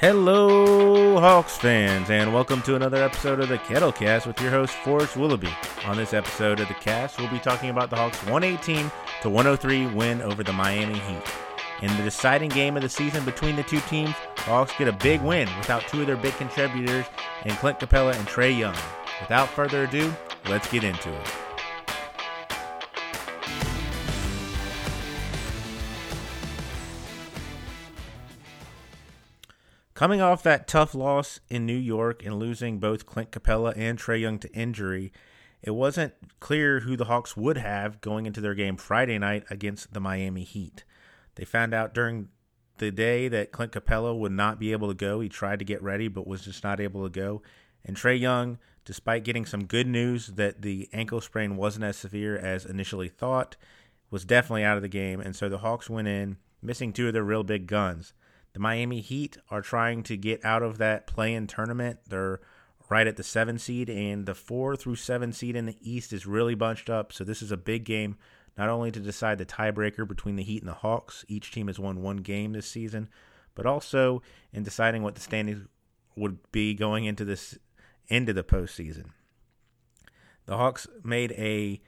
Hello, Hawks fans, and welcome to another episode of the Kettlecast with your host, Forrest Willoughby. On this episode of the cast, we'll be talking about the Hawks' 118 to 103 win over the Miami Heat. In the deciding game of the season between the two teams, the Hawks get a big win without two of their big contributors in Clint Capela and Trae Young. Without further ado, let's get into it. Coming off that tough loss in New York and losing both Clint Capela and Trae Young to injury, it wasn't clear who the Hawks would have going into their game Friday night against the Miami Heat. They found out during the day that Clint Capela would not be able to go. He tried to get ready, but was just not able to go. And Trae Young, despite getting some good news that the ankle sprain wasn't as severe as initially thought, was definitely out of the game. And so the Hawks went in missing two of their real big guns. The Miami Heat are trying to get out of that play-in tournament. They're right at the seven seed, and the four through seven seed in the East is really bunched up. So this is a big game, not only to decide the tiebreaker between the Heat and the Hawks. Each team has won one game this season, but also in deciding what the standings would be going into this into the postseason. The Hawks made a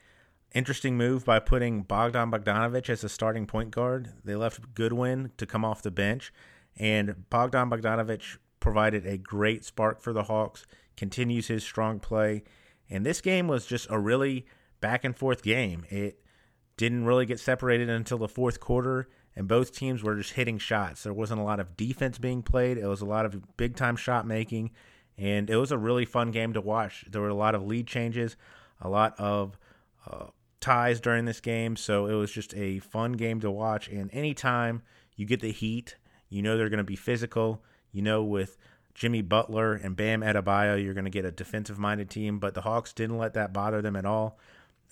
interesting move by putting Bogdan Bogdanovic as a starting point guard. They left Goodwin to come off the bench, and Bogdan Bogdanovic provided a great spark for the Hawks, continues his strong play. And this game was just a really back and forth game. It didn't really get separated until the fourth quarter, and both teams were just hitting shots. There wasn't a lot of defense being played, it was a lot of big time shot making, and it was a really fun game to watch. There were a lot of lead changes, a lot of uh, ties during this game, so it was just a fun game to watch. And anytime you get the Heat you know they're going to be physical. You know with Jimmy Butler and Bam Adebayo, you're going to get a defensive minded team. But the Hawks didn't let that bother them at all.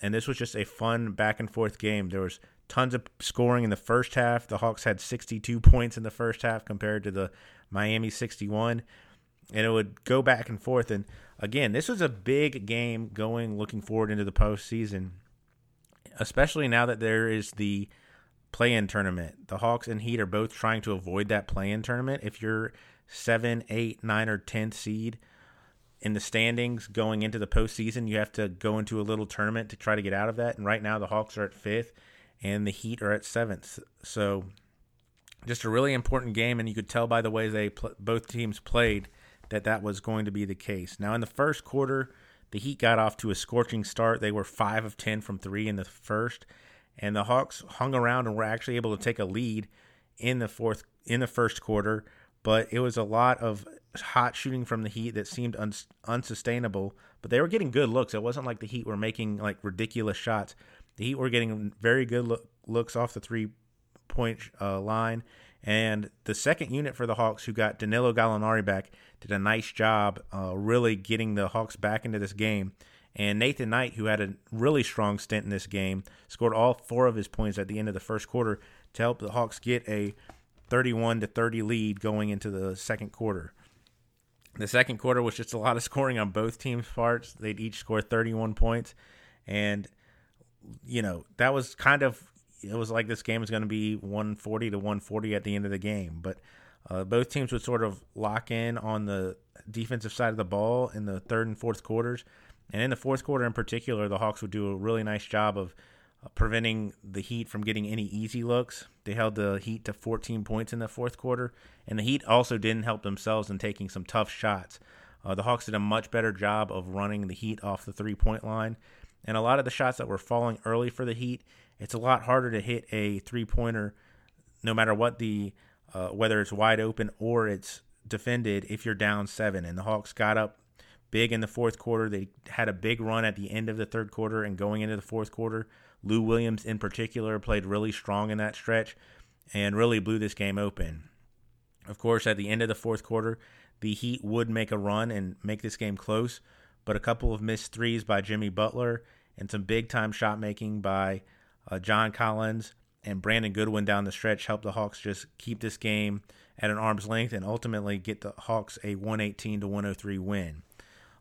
And this was just a fun back and forth game. There was tons of scoring in the first half. The Hawks had 62 points in the first half compared to the Miami 61. And it would go back and forth. And again, this was a big game going looking forward into the postseason, especially now that there is the play-in tournament. The Hawks and Heat are both trying to avoid that play-in tournament. If you're seven, eight, nine, or tenth seed in the standings going into the postseason, you have to go into a little tournament to try to get out of that. And right now, the Hawks are at fifth, and the Heat are at seventh. So, just a really important game, and you could tell by the way they pl- both teams played that that was going to be the case. Now, in the first quarter, the Heat got off to a scorching start. They were five of ten from three in the first and the Hawks hung around and were actually able to take a lead in the fourth in the first quarter, but it was a lot of hot shooting from the Heat that seemed un- unsustainable. But they were getting good looks. It wasn't like the Heat were making like ridiculous shots. The Heat were getting very good lo- looks off the three point uh, line. And the second unit for the Hawks, who got Danilo Gallinari back, did a nice job uh, really getting the Hawks back into this game. And Nathan Knight, who had a really strong stint in this game, scored all four of his points at the end of the first quarter to help the Hawks get a 31 to 30 lead going into the second quarter. The second quarter was just a lot of scoring on both teams' parts. They'd each score 31 points. And, you know, that was kind of, it was like this game was going to be 140 to 140 at the end of the game. But uh, both teams would sort of lock in on the defensive side of the ball in the third and fourth quarters. And in the fourth quarter in particular, the Hawks would do a really nice job of uh, preventing the Heat from getting any easy looks. They held the Heat to 14 points in the fourth quarter, and the Heat also didn't help themselves in taking some tough shots. Uh, the Hawks did a much better job of running the Heat off the three point line. And a lot of the shots that were falling early for the Heat, it's a lot harder to hit a three pointer no matter what the, uh, whether it's wide open or it's defended if you're down seven. And the Hawks got up big in the fourth quarter. They had a big run at the end of the third quarter and going into the fourth quarter. Lou Williams, in particular, played really strong in that stretch and really blew this game open. Of course, at the end of the fourth quarter, the Heat would make a run and make this game close, but a couple of missed threes by Jimmy Butler and some big time shot making by uh, John Collins and Brandon Goodwin down the stretch helped the Hawks just keep this game at an arm's length and ultimately get the Hawks a 118 to 103 win.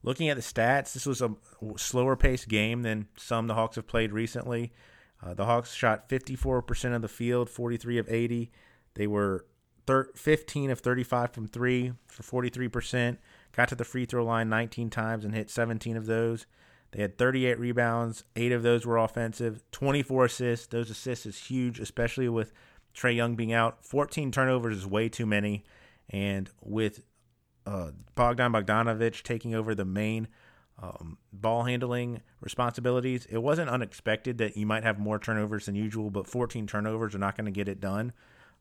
Looking at the stats, this was a slower paced game than some the Hawks have played recently. Uh, the Hawks shot 54% of the field, 43 of 80. They were thir- 15 of 35 from three for 43%. Got to the free throw line 19 times and hit 17 of those. They had 38 rebounds. Eight of those were offensive. 24 assists. Those assists is huge, especially with Trae Young being out. 14 turnovers is way too many. And with uh, Bogdan Bogdanovich taking over the main um, ball handling responsibilities, it wasn't unexpected that you might have more turnovers than usual, but 14 turnovers are not going to get it done.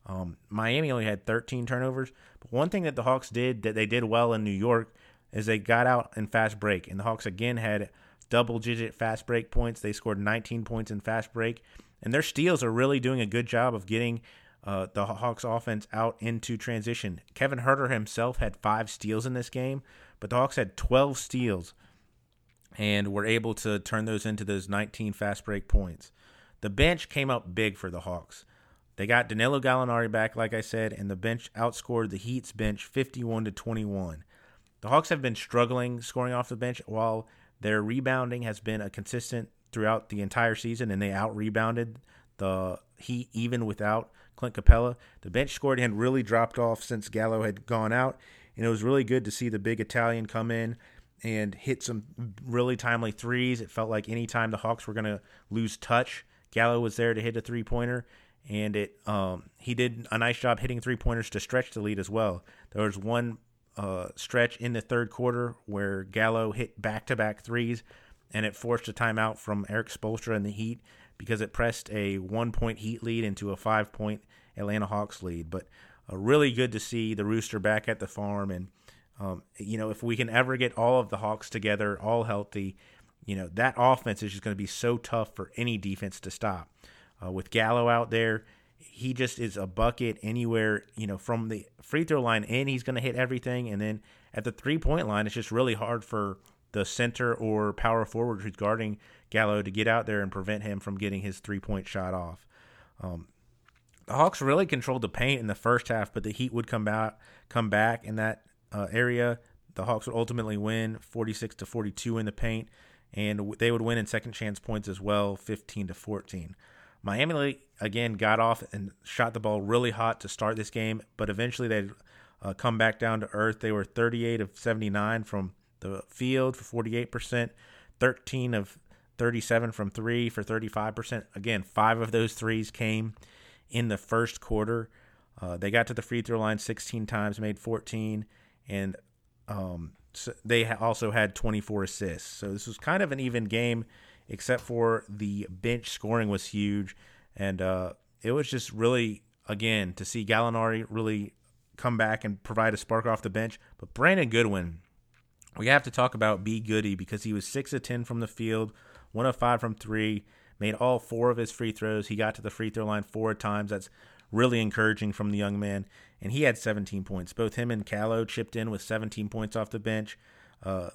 Um, Miami only had 13 turnovers. But one thing that the Hawks did that they did well in New York is they got out in fast break. And the Hawks again had double digit fast break points. They scored 19 points in fast break. And their steals are really doing a good job of getting uh, the Hawks offense out into transition. Kevin Huerter himself had five steals in this game, but the Hawks had 12 steals and were able to turn those into those 19 fast break points. The bench came up big for the Hawks. They got Danilo Gallinari back, like I said, and the bench outscored the Heat's bench 51 to 21. The Hawks have been struggling scoring off the bench while their rebounding has been a consistent throughout the entire season, and they out rebounded the Heat even without Clint Capela. The bench scored had really dropped off since Gallo had gone out, and it was really good to see the big Italian come in and hit some really timely threes. It felt like anytime the Hawks were going to lose touch, Gallo was there to hit a three pointer, and it um, he did a nice job hitting three pointers to stretch the lead as well. There was one uh, stretch in the third quarter where Gallo hit back to back threes, and it forced a timeout from Erik Spoelstra in the Heat because it pressed a one point Heat lead into a five point Atlanta Hawks lead. But uh, really good to see the Rooster back at the farm. And, um, you know, if we can ever get all of the Hawks together, all healthy, you know, that offense is just going to be so tough for any defense to stop. Uh, with Gallo out there, he just is a bucket anywhere, you know, from the free throw line in, he's going to hit everything. And then at the three point line, it's just really hard for the center or power forward who's guarding Gallo to get out there and prevent him from getting his three point shot off. Um, the Hawks really controlled the paint in the first half, but the Heat would come back, come back in that uh, area. The Hawks would ultimately win 46 to 42 in the paint, and they would win in second chance points as well, 15 to 14. Miami again got off and shot the ball really hot to start this game, but eventually they'd uh, come back down to earth. They were 38 of 79 from the field for 48%, 13 of 37 from three for 35%. Again, five of those threes came in the first quarter. Uh, they got to the free throw line 16 times, made 14, and um, so they also had 24 assists. So this was kind of an even game, except for the bench scoring was huge, and uh, it was just really again to see Gallinari really come back and provide a spark off the bench. But Brandon Goodwin, we have to talk about B Goody because he was six of ten from the field, one of five from three, made all four of his free throws. He got to the free throw line four times. That's really encouraging from the young man. And he had 17 points. Both him and Gallo chipped in with 17 points off the bench. Uh,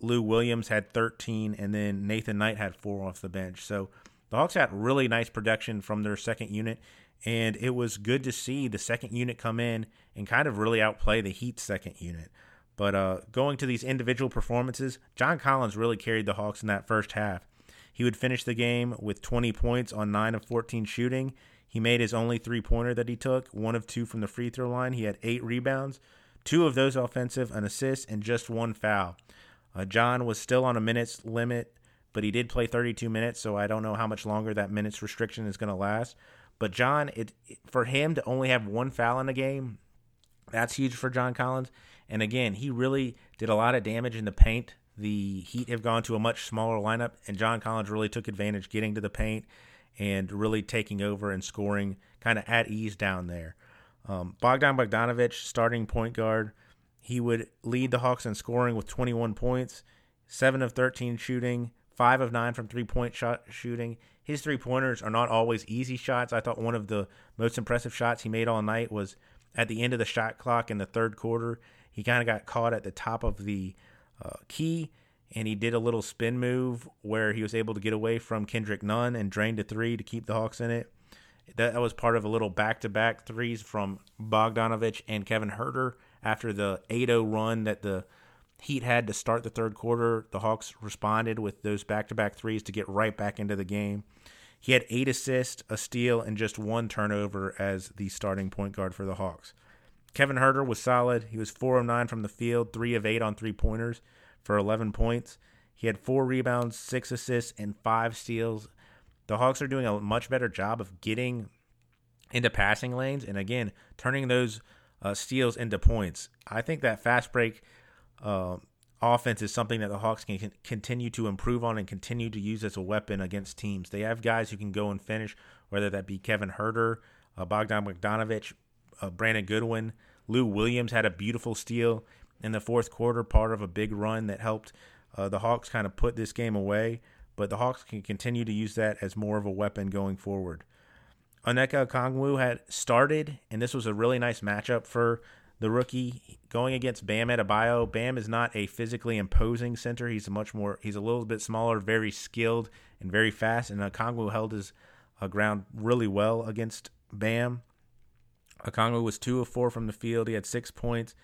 Lou Williams had 13, and then Nathan Knight had four off the bench. So the Hawks had really nice production from their second unit, and it was good to see the second unit come in and kind of really outplay the Heat second unit. But uh, going to these individual performances, John Collins really carried the Hawks in that first half. He would finish the game with 20 points on 9 of 14 shooting. He made his only three pointer that he took, one of two from the free throw line. He had eight rebounds, two of those offensive, an assist, and just one foul. Uh, John was still on a minutes limit, but he did play 32 minutes, so I don't know how much longer that minutes restriction is going to last. But John, it for him to only have one foul in a game, that's huge for John Collins. And again, he really did a lot of damage in the paint. The Heat have gone to a much smaller lineup, and John Collins really took advantage getting to the paint and really taking over and scoring kind of at ease down there. Um, Bogdan Bogdanovich, starting point guard, he would lead the Hawks in scoring with 21 points, 7 of 13 shooting, 5 of 9 from three point shot shooting. His three pointers are not always easy shots. I thought one of the most impressive shots he made all night was at the end of the shot clock in the third quarter. He kind of got caught at the top of the uh, key and he did a little spin move where he was able to get away from Kendrick Nunn and drained a three to keep the Hawks in it. That was part of a little back to back threes from Bogdanovich and Kevin Huerter after the 8 0 run that the Heat had to start the third quarter. The Hawks responded with those back to back threes to get right back into the game. He had eight assists, a steal, and just one turnover as the starting point guard for the Hawks. Kevin Huerter was solid. He was 4 of 9 from the field, 3 of 8 on three pointers for 11 points. He had four rebounds, six assists, and five steals. The Hawks are doing a much better job of getting into passing lanes and, again, turning those uh, steals into points. I think that fast break uh, offense is something that the Hawks can continue to improve on and continue to use as a weapon against teams. They have guys who can go and finish, whether that be Kevin Huerter, uh, Bogdan Bogdanovich, uh, Brandon Goodwin. Lou Williams had a beautiful steal in the fourth quarter, part of a big run that helped uh, the Hawks kind of put this game away. But the Hawks can continue to use that as more of a weapon going forward. Onyeka Okongwu had started, and this was a really nice matchup for the rookie going against Bam Adebayo. Bam is not a physically imposing center. He's a much more he's a little bit smaller, very skilled and very fast. And Okongwu held his uh, ground really well against Bam. Okongwu was two of four from the field. He had six points,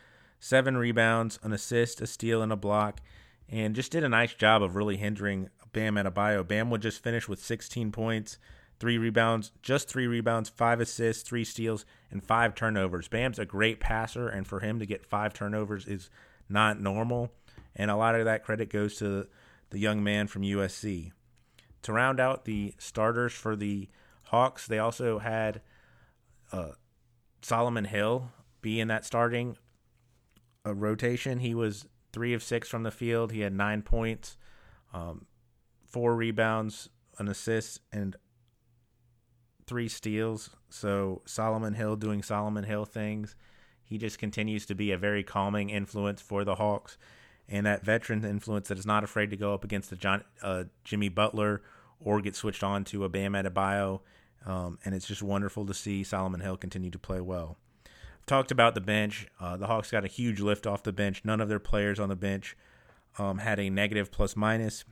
seven rebounds, an assist, a steal, and a block, and just did a nice job of really hindering Bam Adebayo. Bam would just finish with 16 points, three rebounds, just three rebounds, five assists, three steals, and five turnovers. Bam's a great passer, and for him to get five turnovers is not normal. And a lot of that credit goes to the young man from USC. To round out the starters for the Hawks, they also had uh, Solomon Hill be in that starting uh, rotation. He was three of six from the field. He had nine points, um, four rebounds, an assist, and three steals. So Solomon Hill doing Solomon Hill things. He just continues to be a very calming influence for the Hawks, and that veteran influence that is not afraid to go up against the John, uh, Jimmy Butler or get switched on to a Bam Adebayo um, and it's just wonderful to see Solomon Hill continue to play well. I've talked about the bench. Uh, the Hawks got a huge lift off the bench. None of their players on the bench um, had a negative plus minus.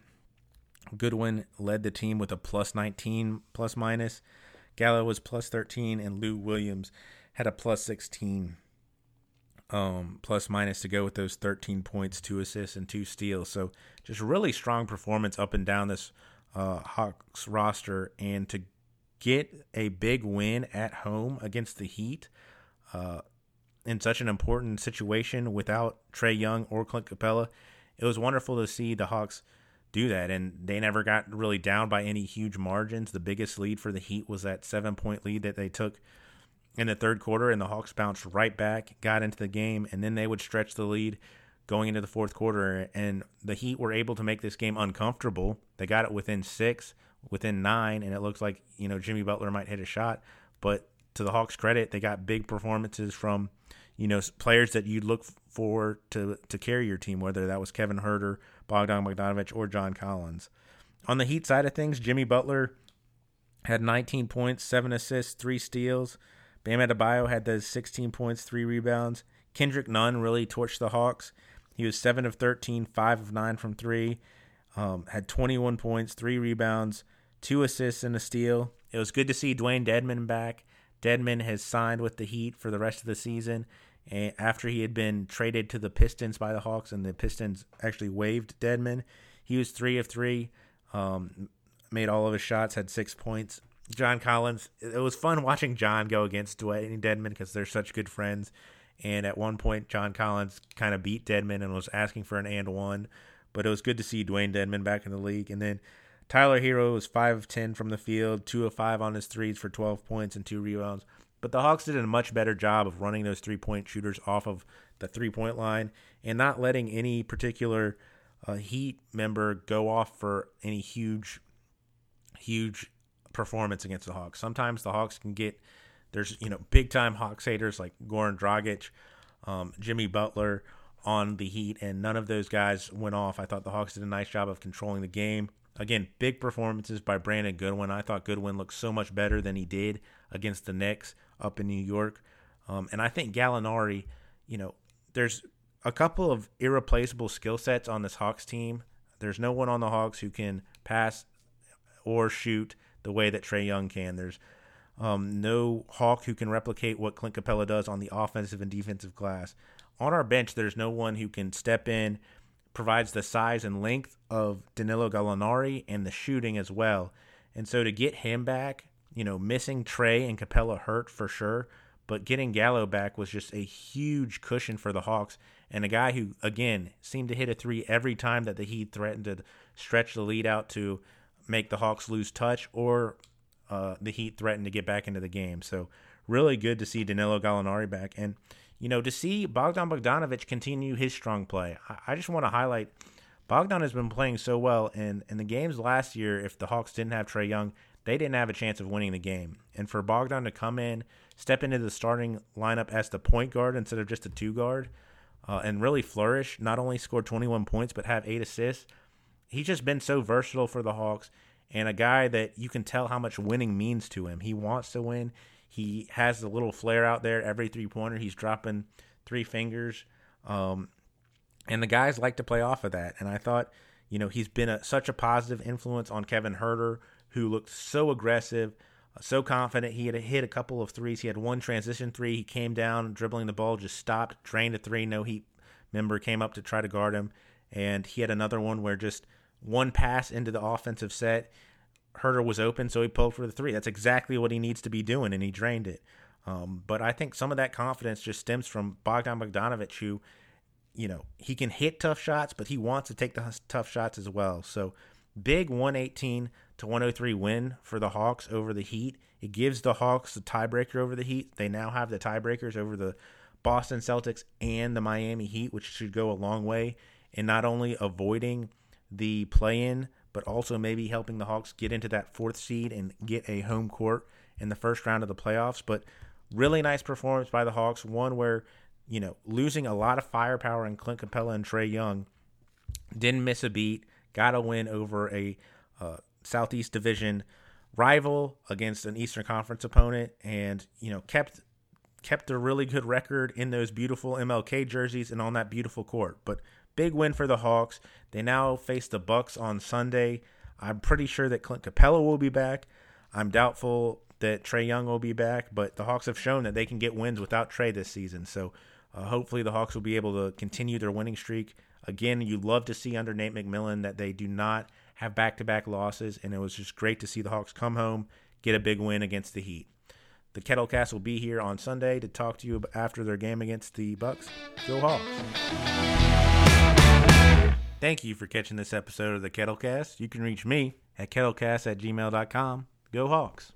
Goodwin led the team with a plus 19 plus minus. Gallo was plus 13, and Lou Williams had a plus 16 um, plus minus to go with those 13 points, two assists, and two steals. So just really strong performance up and down this uh, Hawks roster. And to get a big win at home against the Heat uh, in such an important situation without Trae Young or Clint Capela. It was wonderful to see the Hawks do that, and they never got really down by any huge margins. The biggest lead for the Heat was that seven point lead that they took in the third quarter, and the Hawks bounced right back, got into the game, and then they would stretch the lead going into the fourth quarter. And the Heat were able to make this game uncomfortable. They got it within six within nine, and it looks like you know Jimmy Butler might hit a shot. But to the Hawks' credit, they got big performances from you know players that you'd look for to to carry your team, whether that was Kevin Huerter, Bogdan Bogdanovich, or John Collins. On the Heat side of things, Jimmy Butler had 19 points, seven assists, three steals. Bam Adebayo had those 16 points, three rebounds. Kendrick Nunn really torched the Hawks. He was 7 of 13, 5 of 9 from 3. Um, had 21 points, 3 rebounds, two assists and a steal. It was good to see Dewayne Dedmon back. Dedmon has signed with the Heat for the rest of the season. After he had been traded to the Pistons by the Hawks, and the Pistons actually waived Dedmon, he was three of three, um, made all of his shots, had six points. John Collins, it was fun watching John go against Dewayne Dedmon because they're such good friends. And at one point, John Collins kind of beat Dedmon and was asking for an and one. But it was good to see Dewayne Dedmon back in the league. And then Tyler Herro was 5 of 10 from the field, 2 of 5 on his threes for 12 points and 2 rebounds. But the Hawks did a much better job of running those three point shooters off of the three point line and not letting any particular uh, Heat member go off for any huge, huge performance against the Hawks. Sometimes the Hawks can get, there's, you know, big time Hawks haters like Goran Dragic, um, Jimmy Butler on the Heat, and none of those guys went off. I thought the Hawks did a nice job of controlling the game. Again, big performances by Brandon Goodwin. I thought Goodwin looked so much better than he did against the Knicks up in New York. Um, and I think Gallinari, you know, there's a couple of irreplaceable skill sets on this Hawks team. There's no one on the Hawks who can pass or shoot the way that Trae Young can. There's um, no Hawk who can replicate what Clint Capela does on the offensive and defensive glass. On our bench, there's no one who can step in provides the size and length of Danilo Gallinari and the shooting as well. And so to get him back, you know, missing Trae and Capela hurt for sure, but getting Gallo back was just a huge cushion for the Hawks and a guy who, again, seemed to hit a three every time that the Heat threatened to stretch the lead out to make the Hawks lose touch or uh, the Heat threatened to get back into the game. So, really good to see Danilo Gallinari back. And, you know, to see Bogdan Bogdanovic continue his strong play. I, just want to highlight Bogdan has been playing so well. And in the games last year, if the Hawks didn't have Trae Young, they didn't have a chance of winning the game. And for Bogdan to come in, step into the starting lineup as the point guard instead of just a two guard, uh, and really flourish, not only score 21 points, but have eight assists. He's just been so versatile for the Hawks and a guy that you can tell how much winning means to him. He wants to win. He has a little flair out there every three pointer. He's dropping three fingers. Um, and the guys like to play off of that. And I thought, you know, he's been a, such a positive influence on Kevin Huerter, who looked so aggressive, so confident. He had hit a couple of threes. He had one transition three. He came down, dribbling the ball, just stopped, drained a three. No Heat member came up to try to guard him. And he had another one where just one pass into the offensive set. Huerter was open, so he pulled for the three. That's exactly what he needs to be doing, and he drained it. Um, but I think some of that confidence just stems from Bogdan Bogdanovic, who, you know, he can hit tough shots, but he wants to take the tough shots as well. So big 118 to 103 win for the Hawks over the Heat. It gives the Hawks the tiebreaker over the Heat. They now have the tiebreakers over the Boston Celtics and the Miami Heat, which should go a long way in not only avoiding the play in, but also maybe helping the Hawks get into that fourth seed and get a home court in the first round of the playoffs. But really nice performance by the Hawks, one where, you know, losing a lot of firepower in Clint Capela and Trae Young, didn't miss a beat, got a win over a uh, Southeast Division rival against an Eastern Conference opponent, and you know kept kept a really good record in those beautiful MLK jerseys and on that beautiful court. But Big win for the Hawks. They now face the Bucks on Sunday. I'm pretty sure that Clint Capela will be back. I'm doubtful that Trae Young will be back, but the Hawks have shown that they can get wins without Trae this season. So uh, hopefully the Hawks will be able to continue their winning streak. Again, you'd love to see under Nate McMillan that they do not have back-to-back losses, and it was just great to see the Hawks come home, get a big win against the Heat. The Kettlecast will be here on Sunday to talk to you after their game against the Bucks. Go Hawks! Thank you for catching this episode of the Kettlecast. You can reach me at kettlecast at gmail.com. Go Hawks.